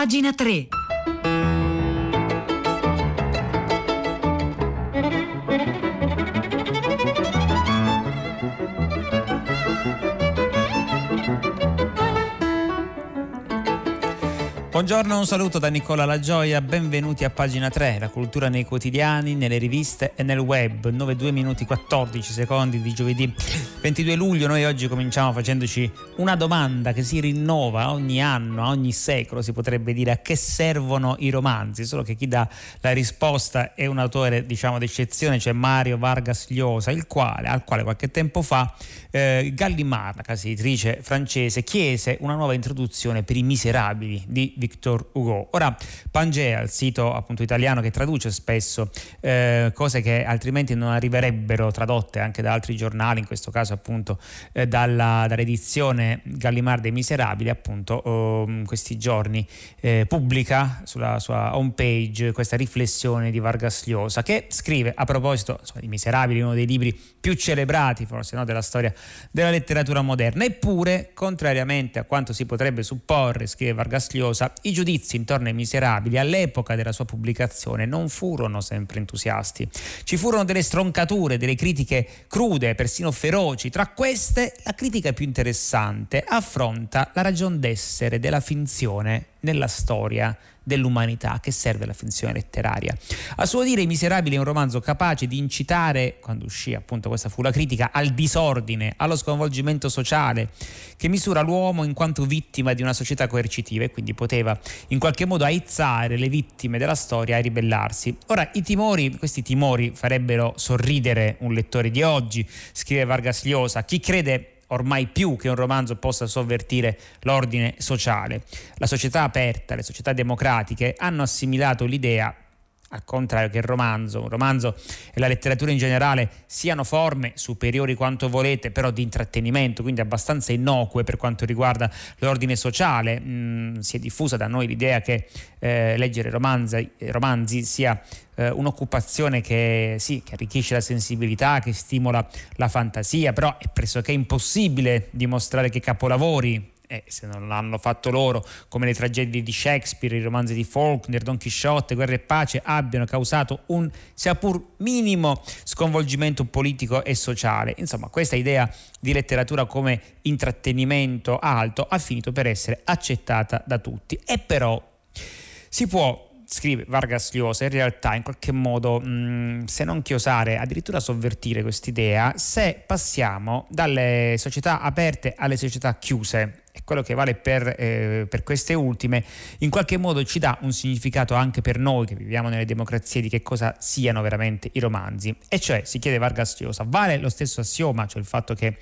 Pagina 3. Buongiorno, un saluto da Nicola La Gioia, benvenuti a pagina 3, la cultura nei quotidiani, nelle riviste e nel web, 9 2 minuti 14 secondi di giovedì 22 luglio. Noi oggi cominciamo facendoci una domanda che si rinnova ogni anno, ogni secolo si potrebbe dire a che servono i romanzi, solo che chi dà la risposta è un autore diciamo d'eccezione, cioè Mario Vargas Llosa, quale, al quale qualche tempo fa eh, Gallimard, la casa editrice francese, chiese una nuova introduzione per i miserabili di Victor Hugo. Ora Pangea, il sito appunto italiano che traduce spesso eh, cose che altrimenti non arriverebbero tradotte anche da altri giornali, in questo caso appunto eh, dalla, dall'edizione Gallimard dei Miserabili, appunto in questi giorni eh, pubblica sulla sua homepage questa riflessione di Vargas Llosa che scrive a proposito insomma, di Miserabili, uno dei libri più celebrati forse no, della storia della letteratura moderna. Eppure, contrariamente a quanto si potrebbe supporre, scrive Vargas Llosa, i giudizi intorno ai miserabili all'epoca della sua pubblicazione non furono sempre entusiasti. Ci furono delle stroncature, delle critiche crude, persino feroci. Tra queste, la critica più interessante. Affronta la ragion d'essere della finzione nella storia dell'umanità che serve alla finzione letteraria. A suo dire I Miserabili è un romanzo capace di incitare, quando uscì appunto questa fu la critica, al disordine, allo sconvolgimento sociale, che misura l'uomo in quanto vittima di una società coercitiva e quindi poteva in qualche modo aizzare le vittime della storia a ribellarsi. Ora, i timori, questi timori farebbero sorridere un lettore di oggi, scrive Vargas Llosa, chi crede ormai più che un romanzo possa sovvertire l'ordine sociale. La società aperta, le società democratiche hanno assimilato l'idea al contrario che il romanzo, un romanzo e la letteratura in generale siano forme superiori quanto volete, però di intrattenimento, quindi abbastanza innocue per quanto riguarda l'ordine sociale. Mm, si è diffusa da noi l'idea che eh, leggere romanzi, romanzi sia eh, un'occupazione che, sì, che arricchisce la sensibilità, che stimola la fantasia, però è pressoché impossibile dimostrare che capolavori eh, se non l'hanno fatto loro, come le tragedie di Shakespeare, i romanzi di Faulkner, Don Quixote, Guerra e Pace, abbiano causato un sia pur minimo sconvolgimento politico e sociale. Insomma, questa idea di letteratura come intrattenimento alto ha finito per essere accettata da tutti. E però si può scrive Vargas Llosa, in realtà in qualche modo, mh, se non chiosare, addirittura sovvertire quest'idea, se passiamo dalle società aperte alle società chiuse e quello che vale per, eh, per, queste ultime, in qualche modo ci dà un significato anche per noi che viviamo nelle democrazie di che cosa siano veramente i romanzi. E cioè, si chiede Vargas Llosa, vale lo stesso assioma, cioè il fatto che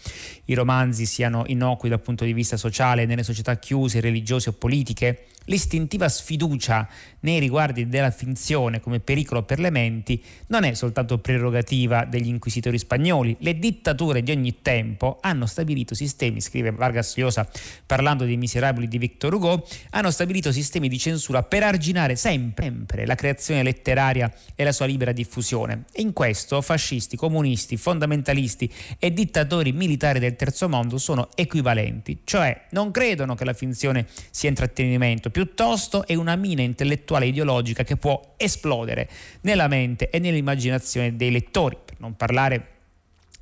i romanzi siano innocui dal punto di vista sociale nelle società chiuse, religiose o politiche? L'istintiva sfiducia nei riguardi della finzione come pericolo per le menti non è soltanto prerogativa degli inquisitori spagnoli. Le dittature di ogni tempo hanno stabilito sistemi, scrive Vargas Llosa parlando dei miserabili di Victor Hugo, hanno stabilito sistemi di censura per arginare sempre, la creazione letteraria e la sua libera diffusione. E in questo fascisti, comunisti, fondamentalisti e dittatori militari del terzo mondo sono equivalenti, cioè non credono che la finzione sia intrattenimento, piuttosto è una mina intellettuale intellettuale ideologica che può esplodere nella mente e nell'immaginazione dei lettori, per non parlare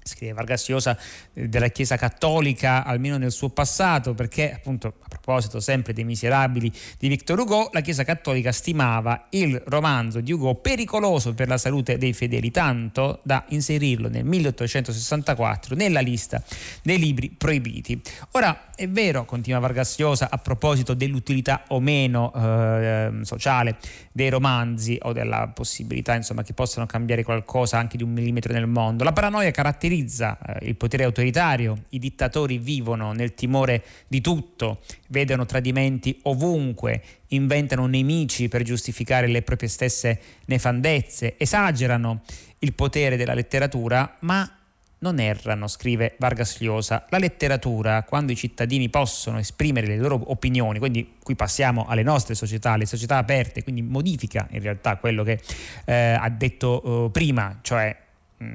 scrive Vargas Llosa eh, della Chiesa Cattolica almeno nel suo passato perché appunto a proposito sempre dei miserabili di Victor Hugo la Chiesa Cattolica stimava il romanzo di Hugo pericoloso per la salute dei fedeli tanto da inserirlo nel 1864 nella lista dei libri proibiti. Ora è vero continua Vargas Llosa a proposito dell'utilità o meno eh, sociale dei romanzi o della possibilità insomma che possano cambiare qualcosa anche di un millimetro nel mondo la paranoia caratterizza caratterizza eh, il potere autoritario, i dittatori vivono nel timore di tutto, vedono tradimenti ovunque, inventano nemici per giustificare le proprie stesse nefandezze, esagerano il potere della letteratura, ma non errano, scrive Vargas Llosa. La letteratura, quando i cittadini possono esprimere le loro opinioni, quindi qui passiamo alle nostre società, alle società aperte, quindi modifica in realtà quello che eh, ha detto eh, prima, cioè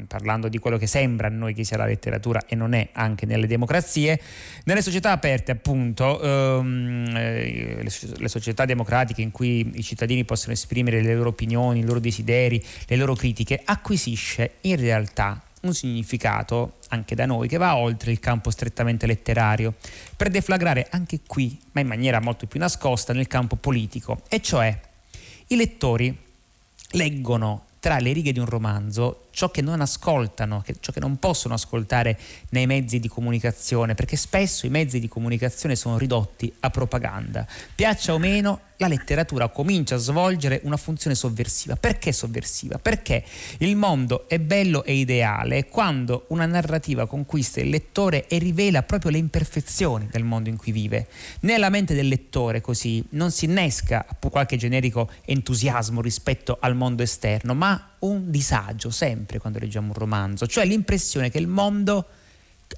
parlando di quello che sembra a noi che sia la letteratura e non è anche nelle democrazie, nelle società aperte appunto, ehm, eh, le società democratiche in cui i cittadini possono esprimere le loro opinioni, i loro desideri, le loro critiche, acquisisce in realtà un significato anche da noi che va oltre il campo strettamente letterario, per deflagrare anche qui, ma in maniera molto più nascosta, nel campo politico, e cioè i lettori leggono tra le righe di un romanzo ciò che non ascoltano, ciò che non possono ascoltare nei mezzi di comunicazione, perché spesso i mezzi di comunicazione sono ridotti a propaganda. Piaccia o meno, la letteratura comincia a svolgere una funzione sovversiva. Perché sovversiva? Perché il mondo è bello e ideale quando una narrativa conquista il lettore e rivela proprio le imperfezioni del mondo in cui vive. Nella mente del lettore così non si innesca qualche generico entusiasmo rispetto al mondo esterno, ma un disagio sempre quando leggiamo un romanzo, cioè l'impressione che il mondo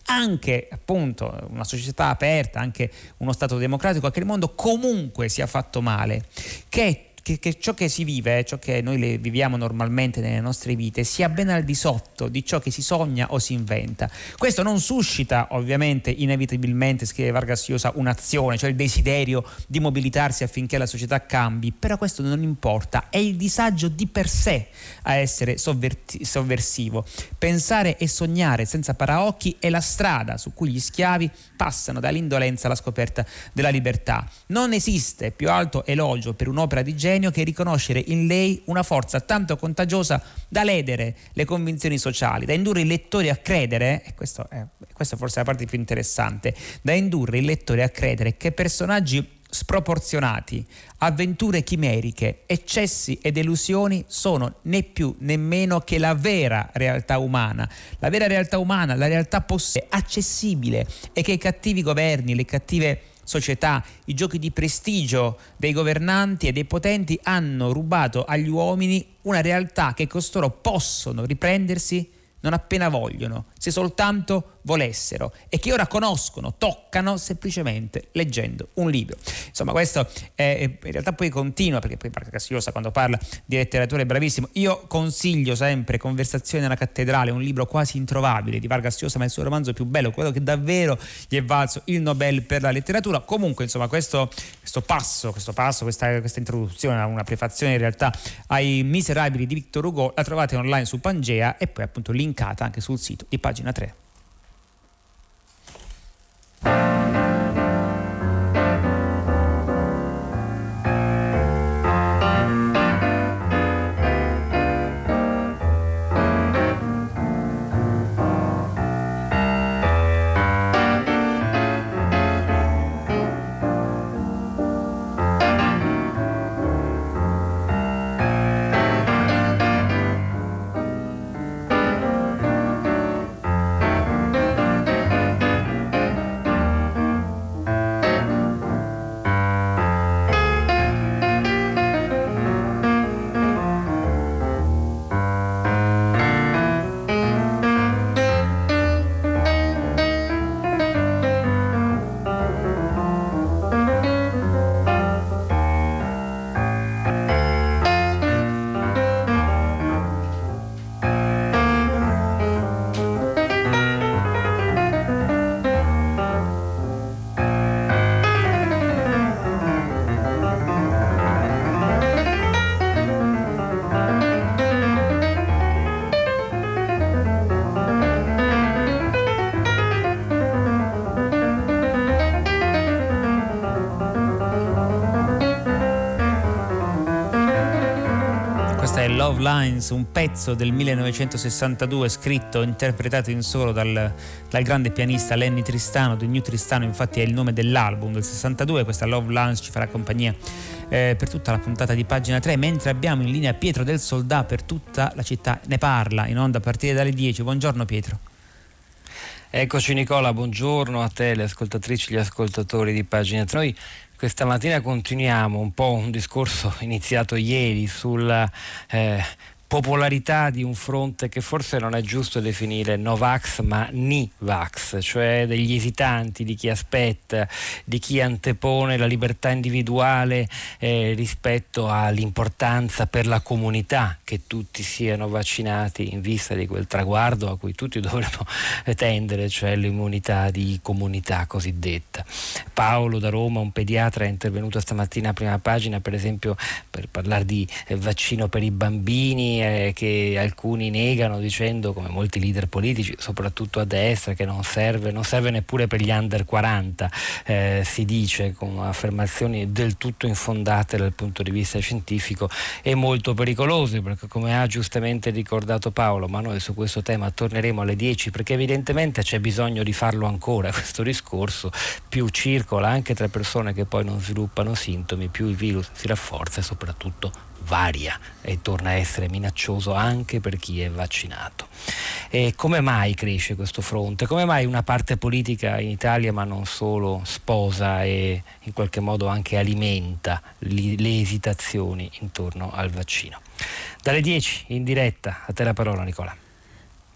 anche appunto una società aperta, anche uno Stato democratico, che il mondo comunque sia fatto male, che che, che, ciò che si vive, ciò che noi viviamo normalmente nelle nostre vite, sia ben al di sotto di ciò che si sogna o si inventa. Questo non suscita ovviamente inevitabilmente, scrive Vargas Llosa, un'azione, cioè il desiderio di mobilitarsi affinché la società cambi, però questo non importa, è il disagio di per sé a essere sovverti- sovversivo. Pensare e sognare senza paraocchi è la strada su cui gli schiavi passano dall'indolenza alla scoperta della libertà. Non esiste più alto elogio per un'opera di genere genio che riconoscere in lei una forza tanto contagiosa da ledere le convinzioni sociali, da indurre i lettori a credere, e questo è, questa forse è la parte più interessante, da indurre i lettori a credere che personaggi sproporzionati, avventure chimeriche, eccessi e delusioni sono né più né meno che la vera realtà umana. La vera realtà umana, la realtà possibile, accessibile e che i cattivi governi, le cattive società, i giochi di prestigio dei governanti e dei potenti hanno rubato agli uomini una realtà che costoro possono riprendersi non appena vogliono, se soltanto volessero e che ora conoscono, toccano semplicemente leggendo un libro. Insomma, questo è, in realtà poi continua, perché poi Marco Cassiosa quando parla di letteratura è bravissimo. Io consiglio sempre Conversazione alla cattedrale, un libro quasi introvabile di Vargas Llosa, ma è il suo romanzo più bello, quello che davvero gli è valso il Nobel per la letteratura. Comunque, insomma, questo, questo passo, questo passo questa, questa introduzione, una prefazione in realtà ai Miserabili di Victor Hugo, la trovate online su Pangea e poi appunto linkata anche sul sito di pagina 3. Love Lines, un pezzo del 1962 scritto e interpretato in solo dal, dal, grande pianista Lenny Tristano, The New Tristano infatti è il nome dell'album del 62, questa Love Lines ci farà compagnia eh, per tutta la puntata di pagina 3, mentre abbiamo in linea Pietro del Soldà per tutta la città, ne parla in onda a partire dalle 10, buongiorno Pietro. Eccoci Nicola, buongiorno a te, le ascoltatrici gli ascoltatori di pagina 3. Noi questa mattina continuiamo un po' un discorso iniziato ieri sul eh, popolarità di un fronte che forse non è giusto definire Novax ma Ni-Vax, cioè degli esitanti, di chi aspetta, di chi antepone la libertà individuale eh, rispetto all'importanza per la comunità che tutti siano vaccinati in vista di quel traguardo a cui tutti dovremmo tendere, cioè l'immunità di comunità cosiddetta. Paolo da Roma, un pediatra, è intervenuto stamattina a prima pagina per esempio per parlare di eh, vaccino per i bambini eh, che alcuni negano dicendo come molti leader politici, soprattutto a destra, che non serve, non serve neppure per gli under 40, eh, si dice con affermazioni del tutto infondate dal punto di vista scientifico e molto pericolose perché come ha giustamente ricordato Paolo, ma noi su questo tema torneremo alle 10 perché evidentemente c'è bisogno di farlo ancora questo discorso, più circola anche tra persone che poi non sviluppano sintomi, più il virus si rafforza e soprattutto varia e torna a essere minaccioso anche per chi è vaccinato. E come mai cresce questo fronte? Come mai una parte politica in Italia, ma non solo, sposa e in qualche modo anche alimenta le esitazioni intorno al vaccino? Dalle 10 in diretta, a te la parola Nicola.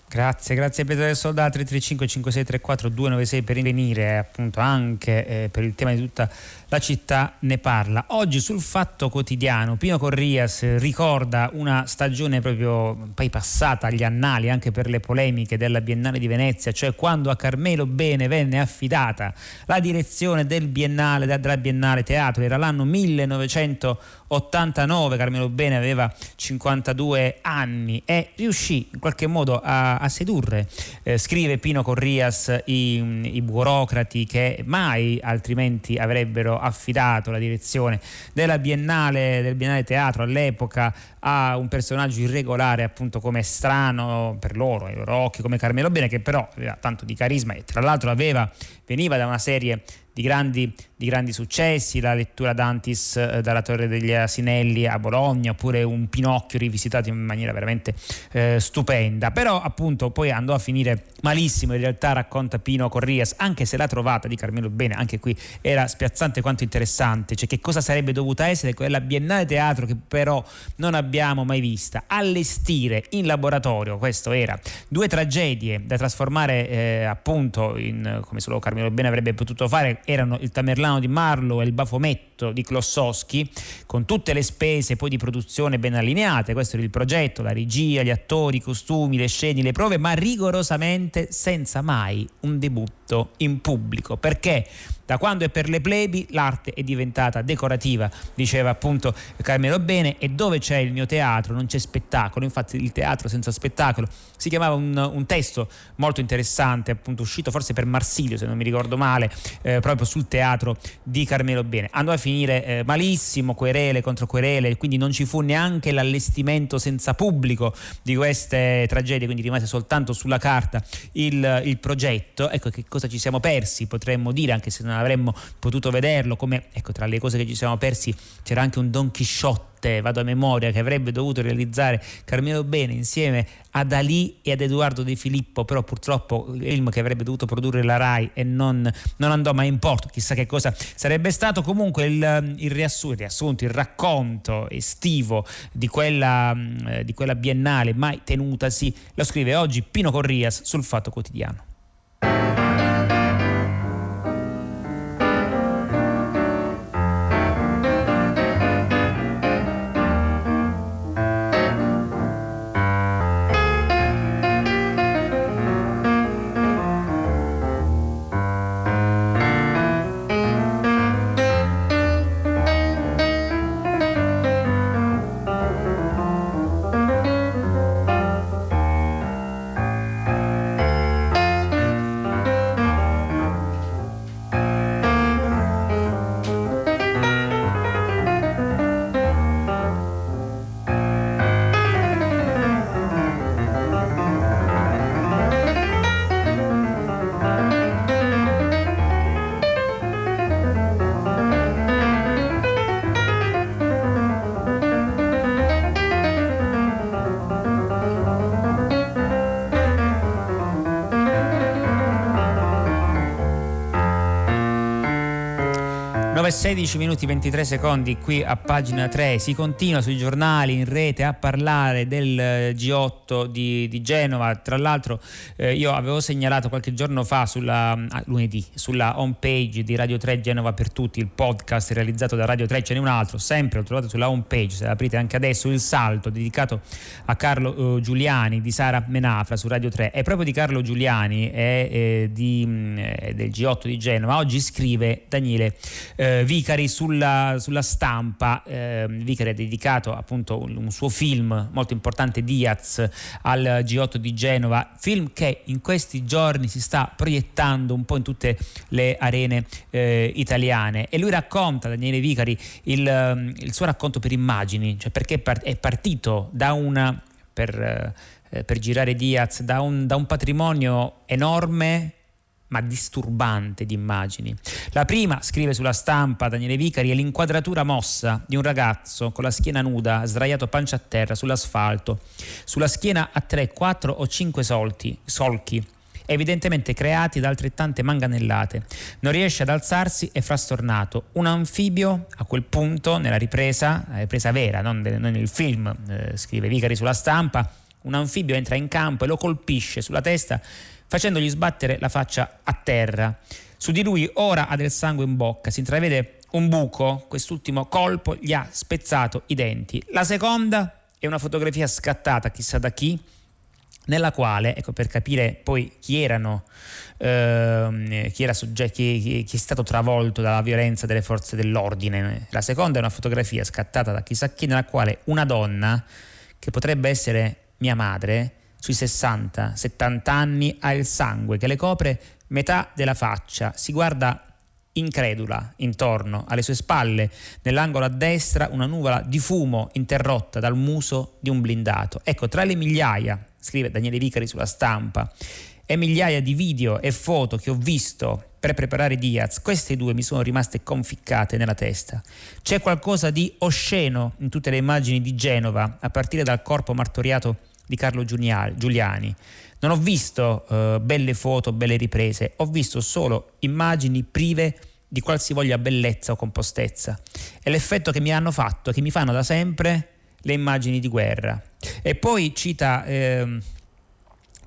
Grazie, grazie Pietro del Soldato 335 5634 296 per venire appunto anche eh, per il tema di tutta la città ne parla. Oggi sul Fatto Quotidiano Pino Corrias ricorda una stagione proprio poi passata agli annali anche per le polemiche della Biennale di Venezia, cioè quando a Carmelo Bene venne affidata la direzione del Biennale, della Biennale Teatro, era l'anno 1989, Carmelo Bene aveva 52 anni e riuscì in qualche modo a a, sedurre. Eh, scrive Pino Corrias i, i burocrati che mai altrimenti avrebbero affidato la direzione della Biennale, del Biennale Teatro all'epoca a un personaggio irregolare appunto come strano per loro, i loro occhi come Carmelo Bene che però aveva tanto di carisma e tra l'altro aveva, veniva da una serie di grandi, di grandi successi, la lettura d'Antis eh, dalla Torre degli Asinelli a Bologna, oppure un Pinocchio rivisitato in maniera veramente eh, stupenda. Però appunto poi andò a finire malissimo, in realtà racconta Pino Corrias, anche se la trovata di Carmelo Bene, anche qui era spiazzante quanto interessante, cioè che cosa sarebbe dovuta essere quella biennale teatro che però non abbiamo mai vista, allestire in laboratorio, questo era, due tragedie da trasformare eh, appunto in, come solo Carmelo Bene avrebbe potuto fare, erano il Tamerlano di Marlowe e il Bafometto di Klossowski, con tutte le spese poi di produzione ben allineate, questo era il progetto, la regia, gli attori, i costumi, le scene, le prove, ma rigorosamente senza mai un debutto in pubblico, perché da quando è per le plebi l'arte è diventata decorativa, diceva appunto Carmelo Bene, e dove c'è il mio teatro non c'è spettacolo, infatti il teatro senza spettacolo si chiamava un, un testo molto interessante, appunto uscito forse per Marsilio se non mi ricordo male, eh, proprio sul teatro di Carmelo Bene. Andò a finire eh, malissimo, querele contro querele, quindi non ci fu neanche l'allestimento senza pubblico di queste tragedie, quindi rimase soltanto sulla carta il, il progetto. Ecco che cosa ci siamo persi, potremmo dire, anche se non avremmo potuto vederlo, come ecco, tra le cose che ci siamo persi c'era anche un Don Chisciotte, vado a memoria, che avrebbe dovuto realizzare Carmelo Bene insieme ad Ali e ad Edoardo De Filippo, però purtroppo il film che avrebbe dovuto produrre la RAI e non, non andò mai in porto, chissà che cosa sarebbe stato. Comunque il, il, riassunto, il, riassunto, il racconto estivo di quella, di quella biennale mai tenutasi, lo scrive oggi Pino Corrias sul Fatto Quotidiano. 9-16 minuti 23 secondi qui a pagina 3 si continua sui giornali in rete a parlare del eh, G8 di, di Genova. Tra l'altro eh, io avevo segnalato qualche giorno fa sulla, ah, lunedì sulla home page di Radio 3 Genova per tutti il podcast realizzato da Radio 3 ce n'è un altro sempre lo trovate sulla home page se aprite anche adesso. Il salto dedicato a Carlo eh, Giuliani di Sara Menafra su Radio 3 è proprio di Carlo Giuliani e eh, mm, eh, del G8 di Genova. Oggi scrive Daniele eh, eh, Vicari sulla, sulla stampa. Eh, Vicari ha dedicato appunto un, un, suo film molto importante, Diaz, al G8 di Genova, film che in questi giorni si sta proiettando un po' in tutte le arene eh, italiane e lui racconta, Daniele Vicari, il, il, suo racconto per immagini, cioè perché è partito da una... Per, eh, per girare Diaz da un, da un patrimonio enorme ma disturbante di immagini. La prima, scrive sulla stampa Daniele Vicari, è l'inquadratura mossa di un ragazzo con la schiena nuda, sdraiato pancia a terra sull'asfalto. Sulla schiena ha 3, 4 o 5 solti, solchi, evidentemente creati da altrettante manganellate. Non riesce ad alzarsi e frastornato. Un anfibio, a quel punto, nella ripresa, ripresa vera, non, nel film, eh, scrive Vicari sulla stampa, un anfibio entra in campo e lo colpisce sulla testa facendogli sbattere la faccia a terra. Su di lui ora ha del sangue in bocca, si intravede un buco, quest'ultimo colpo gli ha spezzato i denti. La seconda è una fotografia scattata chissà da chi, nella quale, ecco per capire poi chi erano, eh, chi, era sogge- chi, chi, è stato travolto dalla violenza delle forze dell'ordine. La seconda è una fotografia scattata da chissà chi, nella quale una donna, che potrebbe essere mia madre, sui 60-70 anni ha il sangue che le copre metà della faccia, si guarda incredula intorno alle sue spalle, nell'angolo a destra una nuvola di fumo interrotta dal muso di un blindato. Ecco, tra le migliaia, scrive Daniele Vicari sulla stampa, e migliaia di video e foto che ho visto per preparare Diaz, queste due mi sono rimaste conficcate nella testa. C'è qualcosa di osceno in tutte le immagini di Genova, a partire dal corpo martoriato di Carlo Giuliani. Non ho visto uh, belle foto, belle riprese, ho visto solo immagini prive di qualsivoglia bellezza o compostezza. E l'effetto che mi hanno fatto, che mi fanno da sempre le immagini di guerra. E poi cita eh,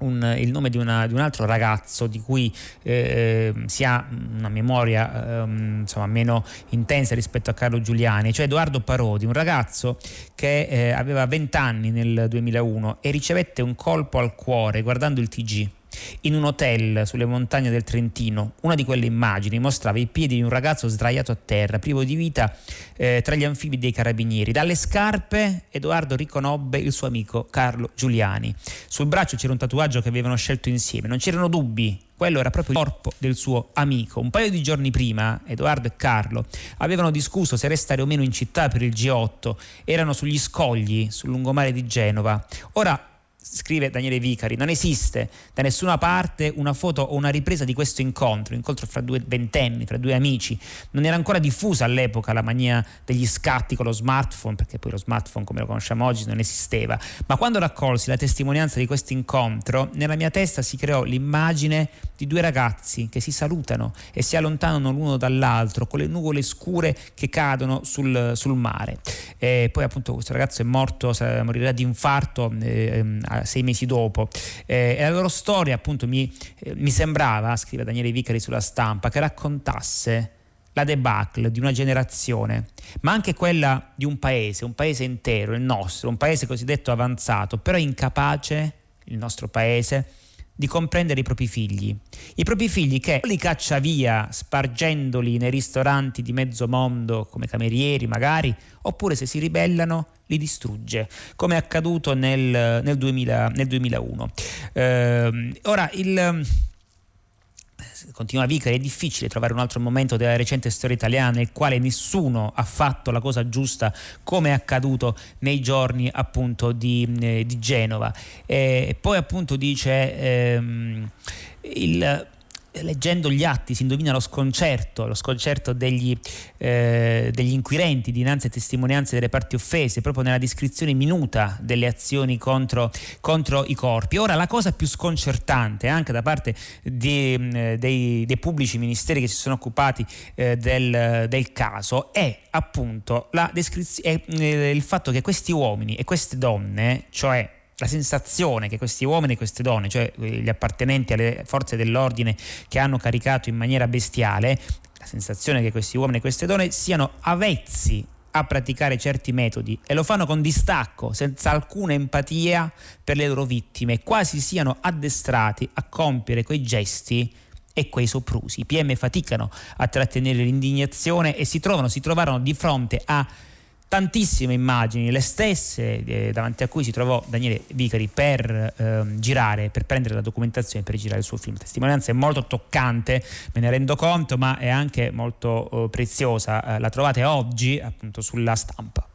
un, il nome di, una, di, un altro ragazzo di cui eh, si ha una memoria eh, insomma, meno intensa rispetto a Carlo Giuliani, cioè Edoardo Parodi, un ragazzo che eh, aveva 20 anni nel 2001 e ricevette un colpo al cuore guardando il TG in un hotel sulle montagne del Trentino. Una di quelle immagini mostrava i piedi di un ragazzo sdraiato a terra, privo di vita, eh, tra gli anfibi dei carabinieri. Dalle scarpe Edoardo riconobbe il suo amico Carlo Giuliani. Sul braccio c'era un tatuaggio che avevano scelto insieme, non c'erano dubbi. Quello era proprio il corpo del suo amico. Un paio di giorni prima, Edoardo e Carlo avevano discusso se restare o meno in città per il G8. Erano sugli scogli sul lungomare di Genova. Ora scrive Daniele Vicari, non esiste da nessuna parte una foto o una ripresa di questo incontro, incontro fra due ventenni, fra due amici. Non era ancora diffusa all'epoca la mania degli scatti con lo smartphone, perché poi lo smartphone come lo conosciamo oggi non esisteva. Ma quando raccolsi la testimonianza di questo incontro, nella mia testa si creò l'immagine di due ragazzi che si salutano e si allontanano l'uno dall'altro con le nuvole scure che cadono sul, sul mare. E poi appunto questo ragazzo è morto, morirà di infarto eh, sei mesi dopo. Eh, e la loro storia appunto mi, eh, mi sembrava, scrive Daniele Vicari sulla stampa, che raccontasse la debacle di una generazione, ma anche quella di un paese, un paese intero, il nostro, un paese cosiddetto avanzato, però incapace, il nostro paese, di comprendere i propri figli. I propri figli che li caccia via spargendoli nei ristoranti di mezzo mondo come camerieri magari, oppure se si ribellano li distrugge, come è accaduto nel, nel, 2000, nel 2001. Eh, ora, il continua Vicari, è difficile trovare un altro momento della recente storia italiana nel quale nessuno ha fatto la cosa giusta come è accaduto nei giorni appunto di, eh, di Genova. E poi appunto dice ehm, il leggendo gli atti si indovina lo sconcerto, lo sconcerto degli, eh, degli, inquirenti dinanzi a testimonianze delle parti offese, proprio nella descrizione minuta delle azioni contro, contro i corpi. Ora la cosa più sconcertante anche da parte di, eh, dei, dei, pubblici ministeri che si sono occupati eh, del, del, caso è appunto descrizione, eh, il fatto che questi uomini e queste donne, cioè la sensazione che questi uomini e queste donne, cioè eh, gli appartenenti alle forze dell'ordine che hanno caricato in maniera bestiale, la sensazione che questi uomini e queste donne siano avvezzi a praticare certi metodi e lo fanno con distacco, senza alcuna empatia per le loro vittime, quasi siano addestrati a compiere quei gesti e quei soprusi. I PM faticano a trattenere l'indignazione e si trovano, si trovarono di fronte a tantissime immagini, le stesse eh, davanti a cui si trovò Daniele Vicari per eh, girare, per prendere la documentazione, per girare il suo film. Testimonianza è molto toccante, me ne rendo conto, ma è anche molto eh, preziosa. La trovate oggi appunto sulla stampa.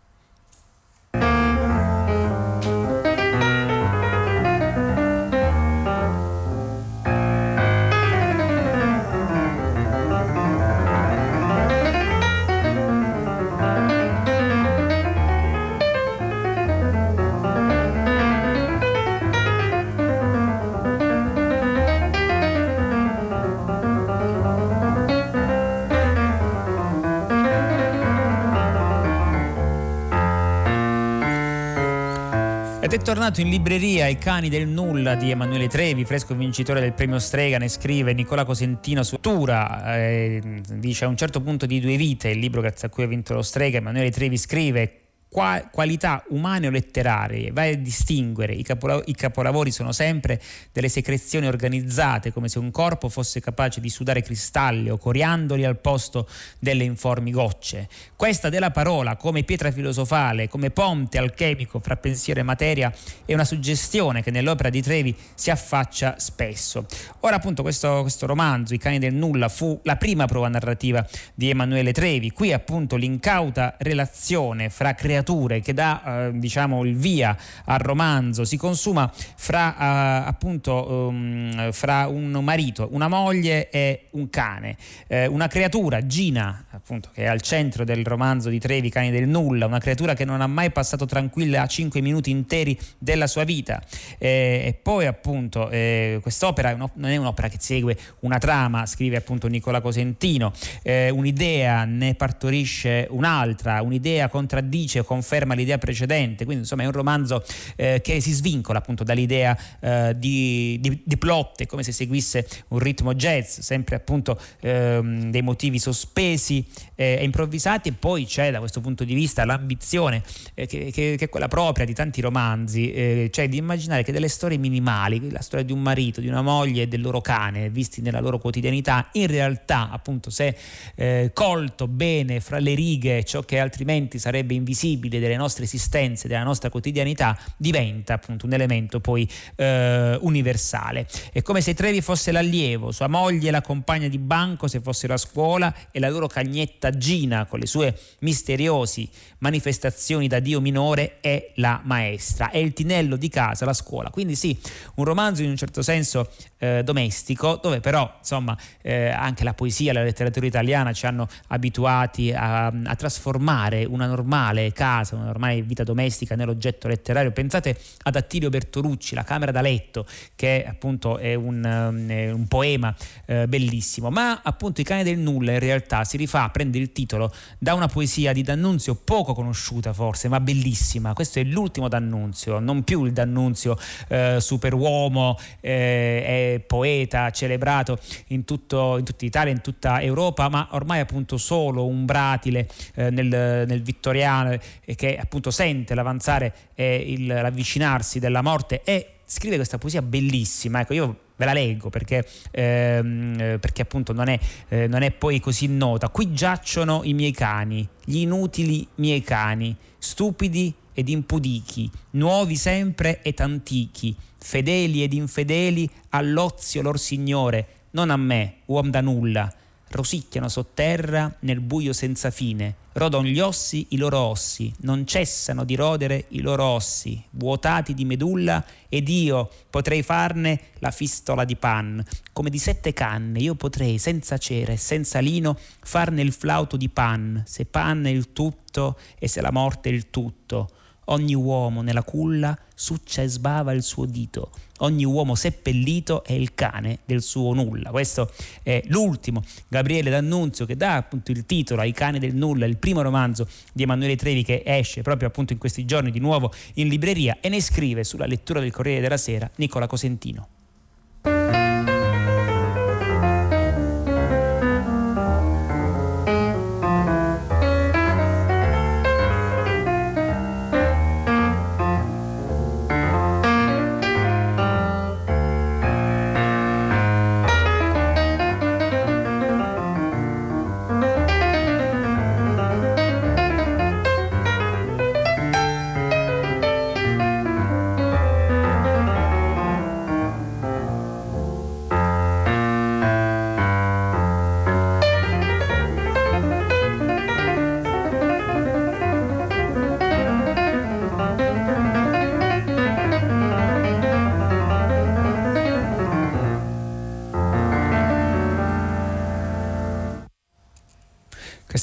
Tornato in libreria I cani del nulla di Emanuele Trevi, fresco vincitore del premio Strega, ne scrive Nicola Cosentino su Tura, eh, dice a un certo punto di due vite, il libro grazie a cui ha vinto lo Strega, Emanuele Trevi scrive qualità umane o letterarie, vai a distinguere, I, capola- i, capolavori sono sempre delle secrezioni organizzate, come se un corpo fosse capace di sudare cristalli o coriandoli al posto delle informi gocce. Questa della parola, come pietra filosofale, come ponte alchemico fra pensiero e materia, è una suggestione che nell'opera di Trevi si affaccia spesso. Ora appunto questo, questo romanzo, I cani del nulla, fu la prima prova narrativa di Emanuele Trevi. Qui appunto l'incauta relazione fra creatori creature che dà eh, diciamo il via al romanzo si consuma fra eh, appunto um, fra un marito, una moglie e un cane, eh, una creatura Gina appunto che è al centro del romanzo di Trevi Cani del nulla, una creatura che non ha mai passato tranquilla cinque minuti interi della sua vita. Eh, e poi appunto eh, quest'opera non è un'opera che segue una trama, scrive appunto Nicola Cosentino, eh, un'idea ne partorisce un'altra, un'idea contraddice conferma l'idea precedente, quindi insomma è un romanzo eh, che si svincola appunto dall'idea eh, di, di, di, plot, è come se seguisse un ritmo jazz, sempre appunto ehm, dei motivi sospesi eh, e improvvisati. E poi c'è da questo punto di vista l'ambizione eh, che, che, che, è quella propria di tanti romanzi, eh, cioè di immaginare che delle storie minimali, la storia di un marito, di una moglie e del loro cane, visti nella loro quotidianità, in realtà appunto se eh, colto bene fra le righe ciò che altrimenti sarebbe invisibile, visibile delle nostre esistenze, della nostra quotidianità, diventa appunto un elemento poi eh, universale. È come se Trevi fosse l'allievo, sua moglie la compagna di banco se fossero a scuola e la loro cagnetta Gina con le sue misteriosi manifestazioni da Dio minore è la maestra, è il tinello di casa, la scuola. Quindi sì, un romanzo in un certo senso eh, domestico, dove però insomma eh, anche la poesia la letteratura italiana ci hanno abituati a, a, trasformare una normale casa, una normale vita domestica nell'oggetto letterario. Pensate ad Attilio Bertolucci, La camera da letto, che appunto è un, um, è un poema eh, bellissimo, ma appunto I cani del nulla in realtà si rifà, prende il titolo da una poesia di D'Annunzio poco conosciuta forse, ma bellissima. Questo è l'ultimo D'Annunzio, non più il D'Annunzio eh, superuomo eh, poeta celebrato in, tutto, in tutta Italia, in tutta Europa, ma ormai appunto solo un bratile eh, nel, nel, vittoriano che appunto sente l'avanzare e il, l'avvicinarsi della morte e scrive questa poesia bellissima. Ecco, io ve la leggo perché, ehm, perché appunto non è, eh, non è, poi così nota. Qui giacciono i miei cani, gli inutili miei cani, stupidi ed impudichi, nuovi sempre ed antichi, fedeli ed infedeli all'ozio lor signore, non a me, uom da nulla, rosicchiano sotterra nel buio senza fine, rodon gli ossi i loro ossi, non cessano di rodere i loro ossi, vuotati di medulla, ed io potrei farne la fistola di pan, come di sette canne, io potrei senza cera e senza lino farne il flauto di pan, se pan è il tutto e se la morte è il tutto. Ogni uomo nella culla succia e sbava il suo dito, ogni uomo seppellito è il cane del suo nulla. Questo è l'ultimo Gabriele D'Annunzio che dà appunto il titolo ai cani del nulla, il primo romanzo di Emanuele Trevi che esce proprio appunto in questi giorni di nuovo in libreria e ne scrive sulla lettura del Corriere della Sera Nicola Cosentino.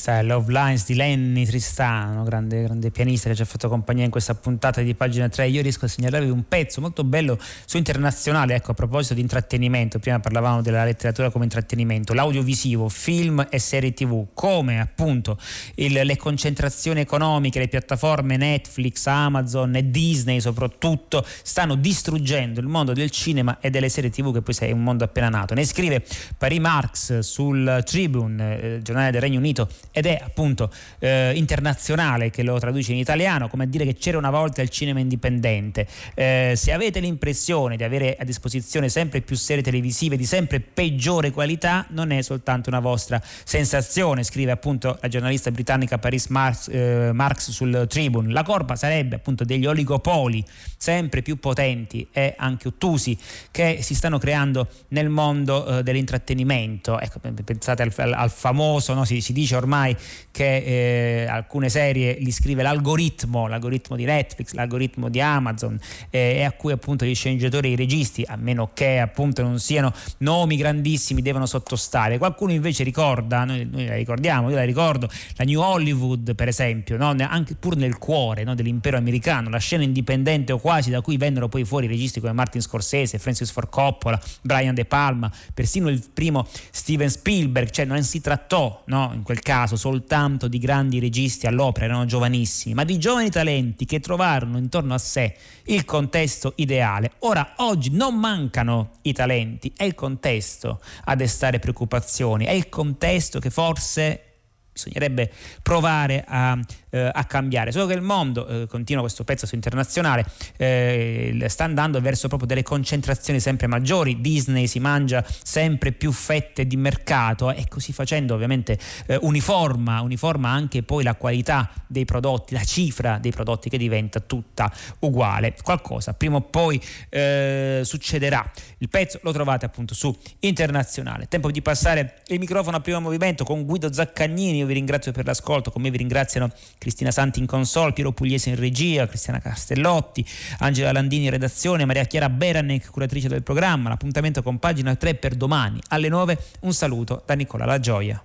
Questa è Love Lines di Lenny Tristano, grande, grande, pianista che ci ha fatto compagnia in questa puntata di pagina 3. Io riesco a segnalarvi un pezzo molto bello su internazionale, ecco a proposito di intrattenimento, prima parlavamo della letteratura come intrattenimento, l'audiovisivo, film e serie tv, come appunto il, le concentrazioni economiche, le piattaforme Netflix, Amazon e Disney soprattutto stanno distruggendo il mondo del cinema e delle serie tv che poi è un mondo appena nato. Ne scrive Paris Marx sul Tribune, eh, giornale del Regno Unito, ed è appunto eh, internazionale che lo traduce in italiano, come a dire che c'era una volta il cinema indipendente. Eh, se avete l'impressione di avere a disposizione sempre più serie televisive di sempre peggiore qualità, non è soltanto una vostra sensazione, scrive appunto la giornalista britannica Paris Marx, eh, Marx sul Tribune. La colpa sarebbe appunto degli oligopoli sempre più potenti e anche ottusi che si stanno creando nel mondo eh, dell'intrattenimento. Ecco, pensate al, al, famoso, no? si, si dice ormai ormai che eh, alcune serie li scrive l'algoritmo, l'algoritmo di Netflix, l'algoritmo di Amazon eh, e a cui appunto gli sceneggiatori e i registi, a meno che appunto non siano nomi grandissimi, devono sottostare. Qualcuno invece ricorda, noi, noi la ricordiamo, io la ricordo, la New Hollywood per esempio, no? anche pur nel cuore no? dell'impero americano, la scena indipendente o quasi da cui vennero poi fuori registi come Martin Scorsese, Francis Ford Coppola, Brian De Palma, persino il primo Steven Spielberg, cioè non si trattò no? in quel caso caso soltanto di grandi registi all'opera, erano giovanissimi, ma di giovani talenti che trovarono intorno a sé il contesto ideale. Ora, oggi non mancano i talenti, è il contesto a destare preoccupazioni, è il contesto che forse bisognerebbe provare a, eh, a, cambiare. Solo che il mondo, eh, continua questo pezzo su internazionale, eh, sta andando verso proprio delle concentrazioni sempre maggiori. Disney si mangia sempre più fette di mercato e così facendo ovviamente eh, uniforma, uniforma anche poi la qualità dei prodotti, la cifra dei prodotti che diventa tutta uguale. Qualcosa prima o poi eh, succederà. Il pezzo lo trovate appunto su internazionale. Tempo di passare il microfono a primo movimento con Guido Zaccagnini io vi ringrazio per l'ascolto, con me vi ringraziano Cristina Santi in console, Piero Pugliese in regia, Cristiana Castellotti, Angela Landini in redazione, Maria Chiara Beranec, curatrice del programma. L'appuntamento con pagina 3 per domani alle 9. Un saluto da Nicola La Gioia.